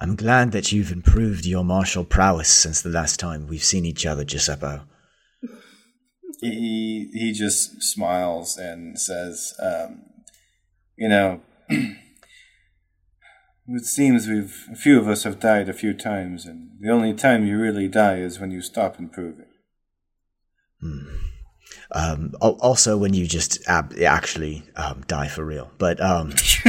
I'm glad that you've improved your martial prowess since the last time we've seen each other, Giuseppe. He he just smiles and says, um, "You know, it seems we've a few of us have died a few times, and the only time you really die is when you stop improving." Um, also, when you just ab- actually um, die for real. But um,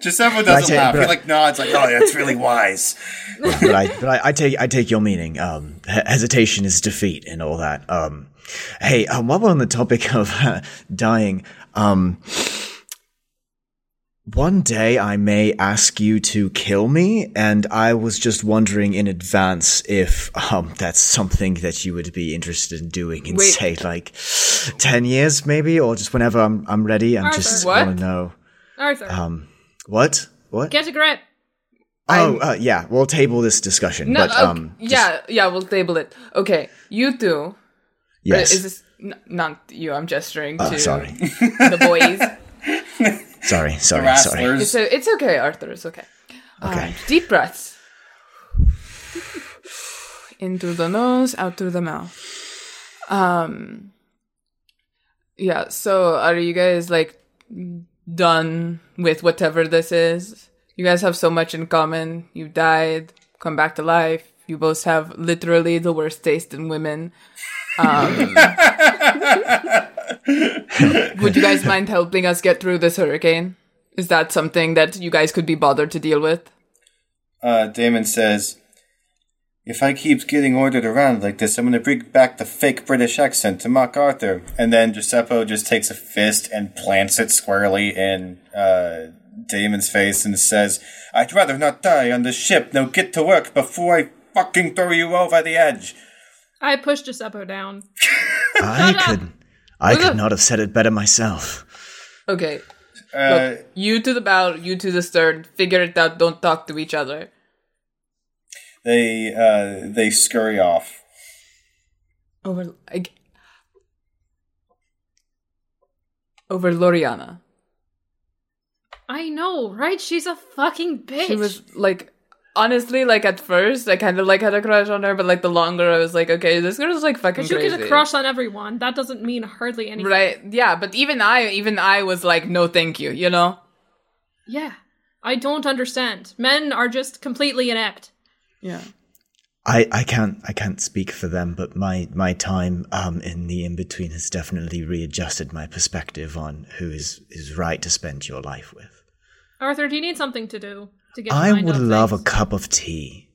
Giuseppe doesn't take- laugh. He like nods, like, "Oh, that's really wise." but I but I, I take I take your meaning. Um, hesitation is defeat and all that. Um, hey, um, while we're on the topic of uh, dying, um, one day I may ask you to kill me, and I was just wondering in advance if um that's something that you would be interested in doing in Wait. say like ten years maybe, or just whenever I'm I'm ready. I'm just Arthur. want to know Arthur, um what what. get a grip. Oh, uh, yeah, we'll table this discussion. No, but okay, um, just- yeah, yeah, we'll table it. Okay, you two. yes. Is this n- not you? I'm gesturing Oh, to sorry. the boys. Sorry, sorry, sorry. Rasslers. It's, a, it's okay, Arthur. It's okay. Okay. Uh, deep breaths. In through the nose, out through the mouth. Um. Yeah. So, are you guys like done with whatever this is? You guys have so much in common. You died, come back to life. You both have literally the worst taste in women. Um, would you guys mind helping us get through this hurricane? Is that something that you guys could be bothered to deal with? uh, Damon says, "If I keep getting ordered around like this, I'm going to bring back the fake British accent to mock Arthur." And then Giuseppe just takes a fist and plants it squarely in uh, Damon's face and says, "I'd rather not die on this ship. Now get to work before I fucking throw you over the edge." I pushed Giuseppe down. I could, I Look could at- not have said it better myself. Okay. Uh, Look, you to the bow, you to the stern. Figure it out. Don't talk to each other. they uh, they scurry off. Over, like, over Loriana. I know, right? She's a fucking bitch. She was like, honestly, like at first, I kind of like had a crush on her, but like the longer I was like, okay, this girl's like fucking But you crazy. get a crush on everyone. That doesn't mean hardly anything. right? Yeah, but even I, even I was like, no, thank you. You know? Yeah. I don't understand. Men are just completely inept. Yeah. I, I can't, I can't speak for them, but my, my time, um, in the in between has definitely readjusted my perspective on who is, is right to spend your life with. Arthur, do you need something to do to get? I would off love a cup of tea.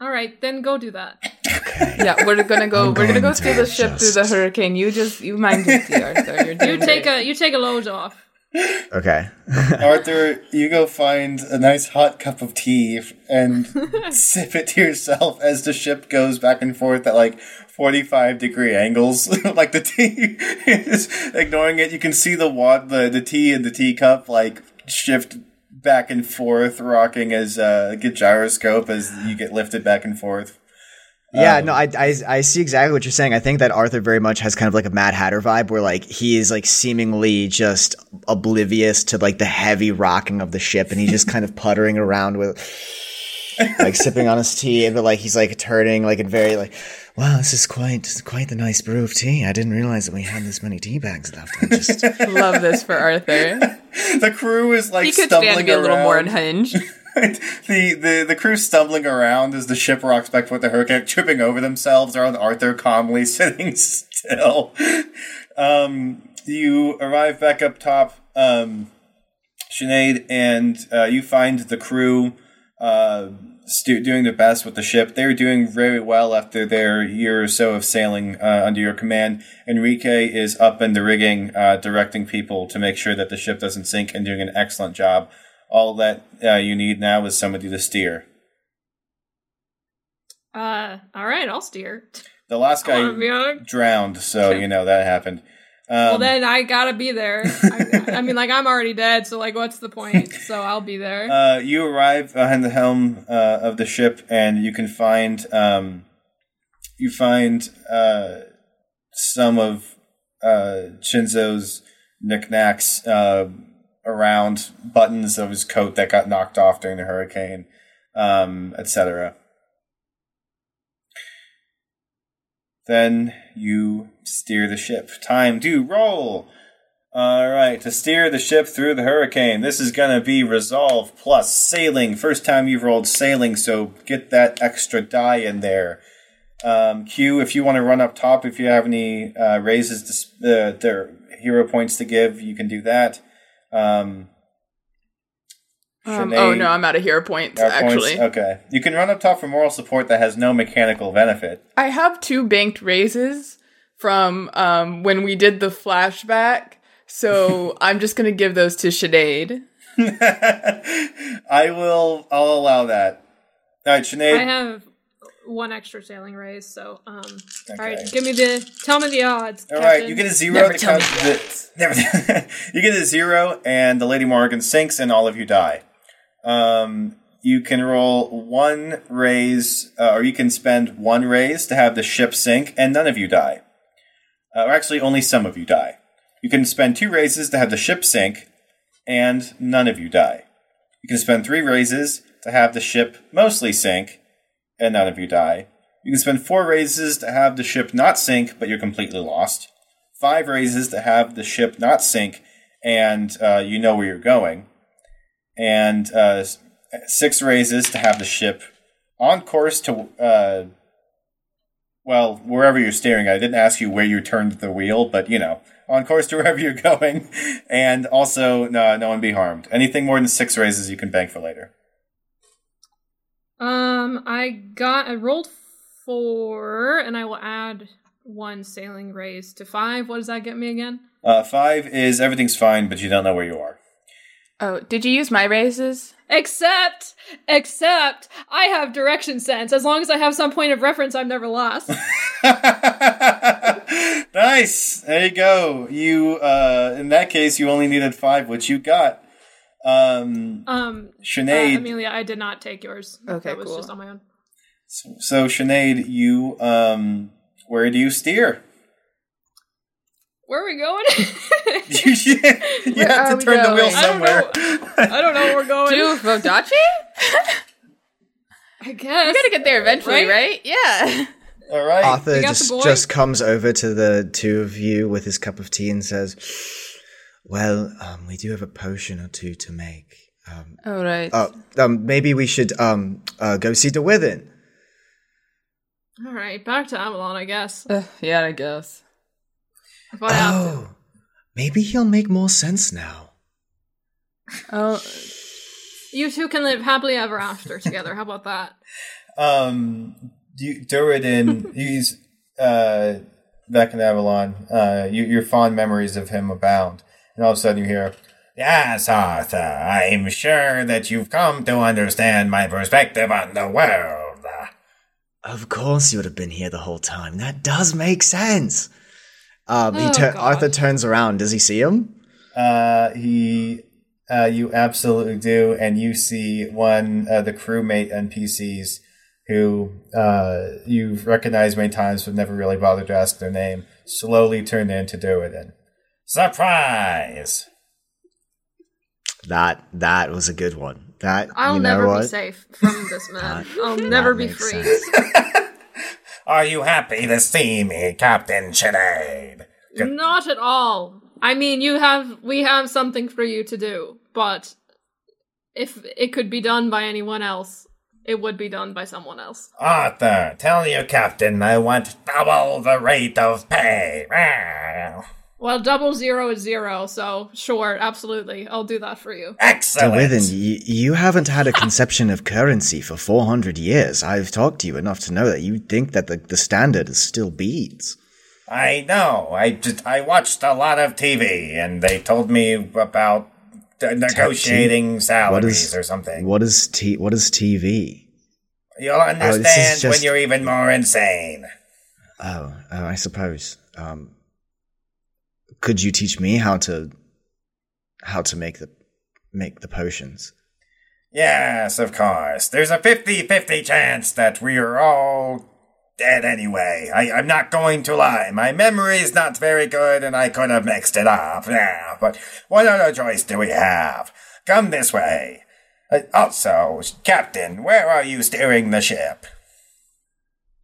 All right, then go do that. Okay. Yeah, we're gonna go. I'm we're gonna go going steal to the ship just- through the hurricane. You just you mind your tea, Arthur. You're You take great. a you take a load off. Okay. Arthur, you go find a nice hot cup of tea f- and sip it to yourself as the ship goes back and forth at like 45 degree angles. like the tea is ignoring it. You can see the wad, the, the tea in the teacup like shift back and forth, rocking as uh, like a gyroscope as you get lifted back and forth. Yeah, no, I, I I see exactly what you're saying. I think that Arthur very much has kind of like a Mad Hatter vibe, where like he is like seemingly just oblivious to like the heavy rocking of the ship, and he's just kind of puttering around with like sipping on his tea, but like he's like turning like in very like, wow, this is quite quite the nice brew of tea. I didn't realize that we had this many tea bags left. I just Love this for Arthur. The crew is like He could stand to stumbling be a little more around. unhinged. the, the the crew stumbling around as the ship rocks back with the hurricane, tripping over themselves, around Arthur calmly sitting still. Um, you arrive back up top, um, Sinead, and uh, you find the crew uh, stu- doing the best with the ship. They were doing very well after their year or so of sailing uh, under your command. Enrique is up in the rigging, uh, directing people to make sure that the ship doesn't sink and doing an excellent job. All that uh, you need now is somebody to steer. Uh, all right, I'll steer. The last guy drowned, so you know that happened. Um, well, then I gotta be there. I, I mean, like I'm already dead, so like, what's the point? So I'll be there. Uh, you arrive behind the helm uh, of the ship, and you can find um, you find uh, some of uh, Chinzo's knickknacks uh, around buttons of his coat that got knocked off during the hurricane, um, etc. Then you steer the ship. Time to roll. All right, to steer the ship through the hurricane. This is going to be resolve plus sailing. First time you've rolled sailing, so get that extra die in there. Um, Q, if you want to run up top, if you have any uh, raises, to, sp- uh, their hero points to give, you can do that. Um, Um, Sinead- oh no, I'm out of hero points. Hero points? Actually, Okay. You can run up top for moral support that has no mechanical benefit. I have two banked raises from um, when we did the flashback, so I'm just gonna give those to Sinead. I will. I'll allow that. All right, Sinead. I have one extra sailing raise, so um. All right, give me the. Tell me the odds. All right, Captain. you get a zero. Never to tell me count the, never. you get a zero, and the Lady Morgan sinks, and all of you die. Um, you can roll one raise, uh, or you can spend one raise to have the ship sink, and none of you die. Uh, or actually, only some of you die. You can spend two raises to have the ship sink, and none of you die. You can spend three raises to have the ship mostly sink, and none of you die. You can spend four raises to have the ship not sink, but you're completely lost. Five raises to have the ship not sink, and uh, you know where you're going. And uh, six raises to have the ship on course to, uh, well, wherever you're steering. I didn't ask you where you turned the wheel, but you know, on course to wherever you're going. And also, no, no one be harmed. Anything more than six raises, you can bank for later. Um, I got. I rolled four, and I will add one sailing raise to five. What does that get me again? Uh, five is everything's fine, but you don't know where you are. Oh, did you use my raises? Except, except, I have direction sense. As long as I have some point of reference, I'm never lost. nice. There you go. You uh in that case you only needed five, which you got. Um Um, uh, Amelia, I did not take yours. Okay, that was cool. just on my own. so Sinead, you um where do you steer? Where are we going? you you Where have to we turn the wheel going? I don't somewhere. I don't know where we're going. To Vodachi? I guess. You gotta get there eventually, Right? right? Yeah. All right. Arthur You got the just just comes over to the two of you with his cup of tea and says, "Well, um, we do have a potion or two to make. Um, All right. uh, um, maybe we should um uh, go see Duradin." All right, back to Avalon, I guess. Uh, yeah, I guess. If I have to. Oh, maybe he'll make more sense now. Oh, You two can live happily ever after together. How about that? Um you Duradin, he's uh back in Avalon. Uh you, your fond memories of him abound. And all of a sudden you hear Yes, Arthur, I'm sure that you've come to understand my perspective on the world. Of course, you would have been here the whole time. That does make sense. Um, he Oh, tur- Arthur turns around. Does he see him? Uh, he, uh, you absolutely do, and you see one of the crewmate NPCs who uh, you've recognized many times but never really bothered to ask their name, slowly turn into Duradin. Surprise! That that was a good one. That I'll you know never what? be safe from this man. I'll never be free. Are you happy to see me, Captain Sinead? Not at all. I mean, you have we have something for you to do, but if it could be done by anyone else, it would be done by someone else. Arthur, tell your captain I want double the rate of pay. Well, double zero is zero, so sure, absolutely. I'll do that for you. Excellent. Within, you, you haven't had a conception of currency for 400 years. I've talked to you enough to know that you think that the, the standard is still beads. I know. I just I watched a lot of TV, and they told me about uh, negotiating salaries or something. What is t? What is TV? You'll understand just- when you're even more insane. Oh, oh I suppose. Um, could you teach me how to how to make the make the potions? Yes, of course. There's a 50-50 chance that we're all dead anyway. I, I'm not going to lie. My memory is not very good and I could have mixed it up. Yeah, but what other choice do we have? Come this way. Uh, also, Captain, where are you steering the ship?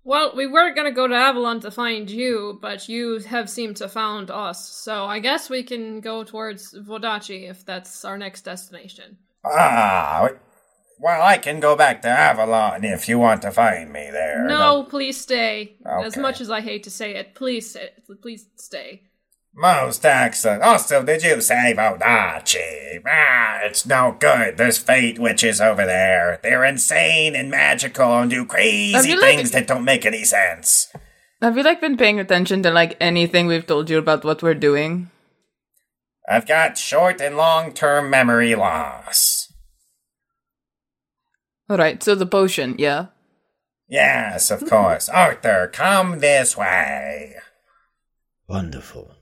Well, we were gonna go to Avalon to find you, but you have seemed to found us, so I guess we can go towards Vodachi if that's our next destination. Ah, well, I can go back to Avalon if you want to find me there. No, please stay. As much as I hate to say it, please, please stay. Most excellent. Also, did you say Vodachi? Ah, it's no good. There's fate witches over there. They're insane and magical and do crazy you, like- things that don't make any sense. Have you like been paying attention to like anything we've told you about what we're doing? I've got short and long term memory loss. All right, so the potion, yeah. Yes, of course. Arthur, come this way. Wonderful.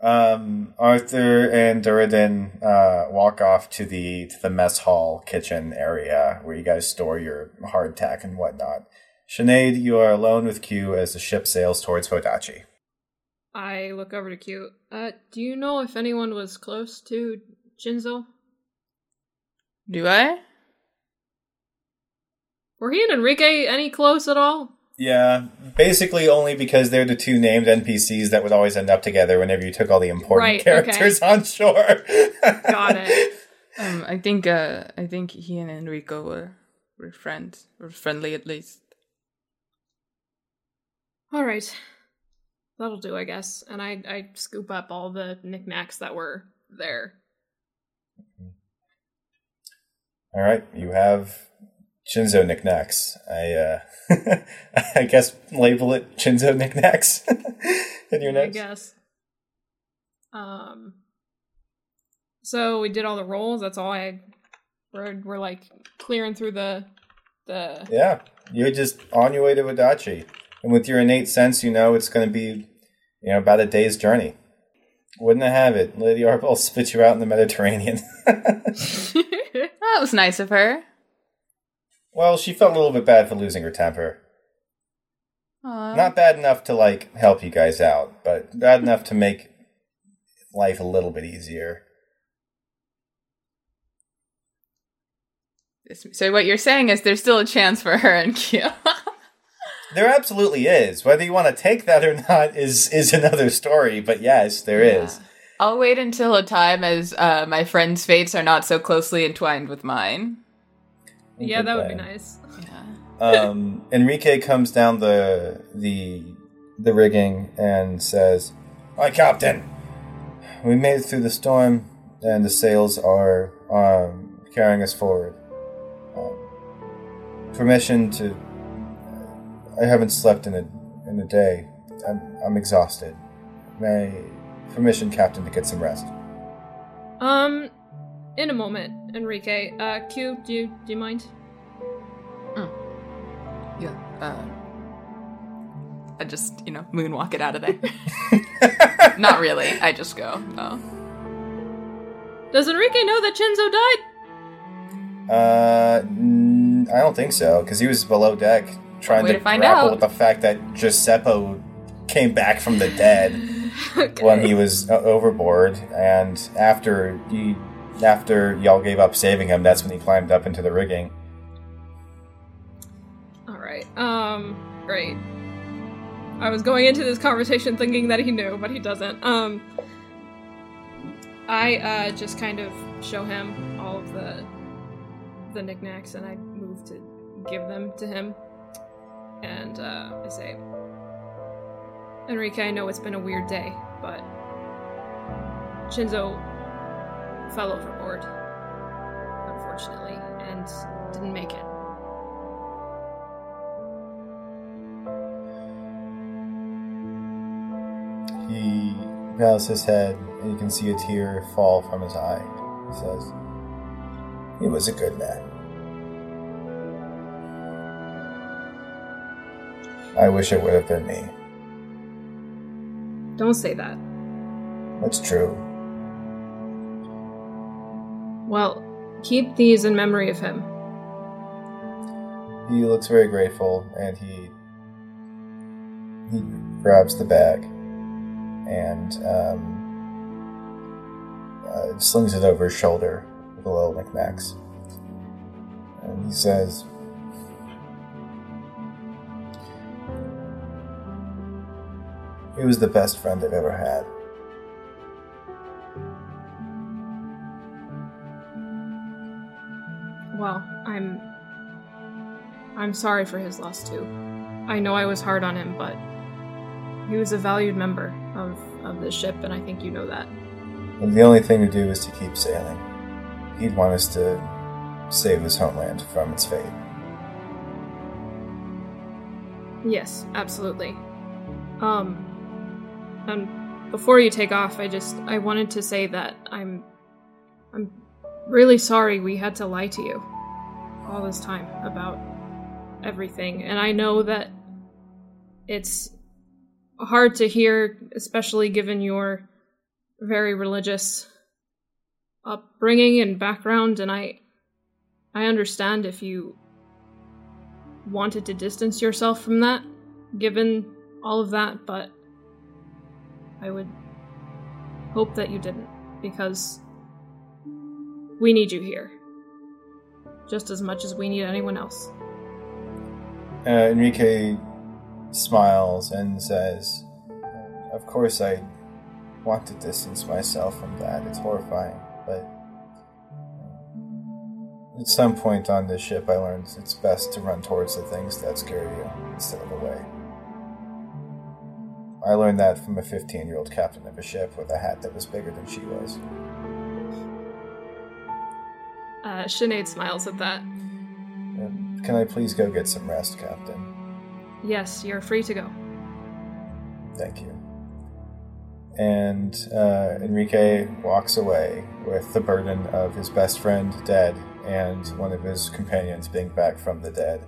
Um, Arthur and Duradin uh, walk off to the to the mess hall kitchen area where you guys store your hardtack and whatnot. Sinead, you are alone with Q as the ship sails towards Vodachi. I look over to Q. Uh, do you know if anyone was close to Chinzo? Do I? Were he and Enrique any close at all? Yeah, basically only because they're the two named NPCs that would always end up together whenever you took all the important Right, characters on shore. Got it. Um, I think uh, I think he and Enrico were were friends, or friendly at least. All right, that'll do, I guess. And I I scoop up all the knickknacks that were there. All right, you have Shinzo knickknacks. I uh, I guess label it Chinzo knickknacks in your I notes. guess. Um. So we did all the rolls. That's all I. We're we're like clearing through the the. Yeah, you're just on your way to Vodachi, and with your innate sense, you know it's going to be, you know, about a day's journey. Wouldn't I have it? Lady Arbel spit you out in the Mediterranean. That was nice of her. Well, she felt a little bit bad for losing her temper. Aw. Not bad enough to like help you guys out, but bad enough to make life a little bit easier. So what you're saying is there's still a chance for her and Q. There absolutely is. Whether you want to take that or not is is another story. But yes, there is. I'll wait until a time as uh, my friends' fates are not so closely entwined with mine. Yeah, that would be plan. nice. um, Enrique comes down the the the rigging and says, "Hi, Captain. We made it through the storm, and the sails are um, carrying us forward. Um, permission to. I haven't slept in a in a day. I'm I'm exhausted. May permission, Captain, to get some rest." Um, in a moment, Enrique. Uh, Q, do you do you mind? Yeah. Uh, I just, you know, moonwalk it out of there. not really. I just go. No. Does Enrique know that Chinzo died? Uh, mm, I don't think so, because he was below deck trying to, to find grapple out. with the fact that Giuseppe came back from the dead when he was uh, overboard, and after he, after y'all gave up saving him, that's when he climbed up into the rigging. All right. Um, great. I was going into this conversation thinking that he knew, but he doesn't. Um, I uh just kind of show him all of the the knickknacks, and I move to give them to him, and uh, I say, Enrique, I know it's been a weird day, but Chinzo fell overboard, unfortunately, and didn't make it. He bows his head, and you can see a tear fall from his eye. He says, He was a good man. I wish it would have been me. Don't say that. That's true. Well, keep these in memory of him. He looks very grateful, and he he grabs the bag and um, uh, slings it over his shoulder with a little knickknacks. And he says, He was the best friend I've ever had. Well, I'm. I'm sorry for his loss too. I know I was hard on him, but he was a valued member of, of this ship, and I think you know that. And the only thing to do is to keep sailing. He'd want us to save his homeland from its fate. Yes, absolutely. Um, and before you take off, I just I wanted to say that I'm really sorry we had to lie to you all this time about everything, and I know that it's hard to hear, especially given your very religious upbringing and background, and I I understand if you wanted to distance yourself from that, given all of that, but I would hope that you didn't, because we need you here. Just as much as we need anyone else. Uh, Enrique smiles and says, Of course, I want to distance myself from that. It's horrifying, but at some point on this ship, I learned it's best to run towards the things that scare you instead of away. I learned that from a 15 year old captain of a ship with a hat that was bigger than she was. Uh, Sinead smiles at that. Uh, Can I please go get some rest, Captain? Yes, you're free to go. Thank you. And uh, Enrique walks away with the burden of his best friend dead and one of his companions being back from the dead.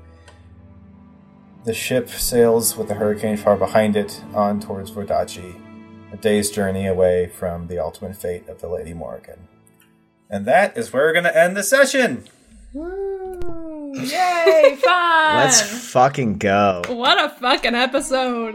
The ship sails with the hurricane far behind it on towards Vodachi, a day's journey away from the ultimate fate of the Lady Morrigan. And that is where we're going to end the session. Yay, fun! Let's fucking go. What a fucking episode!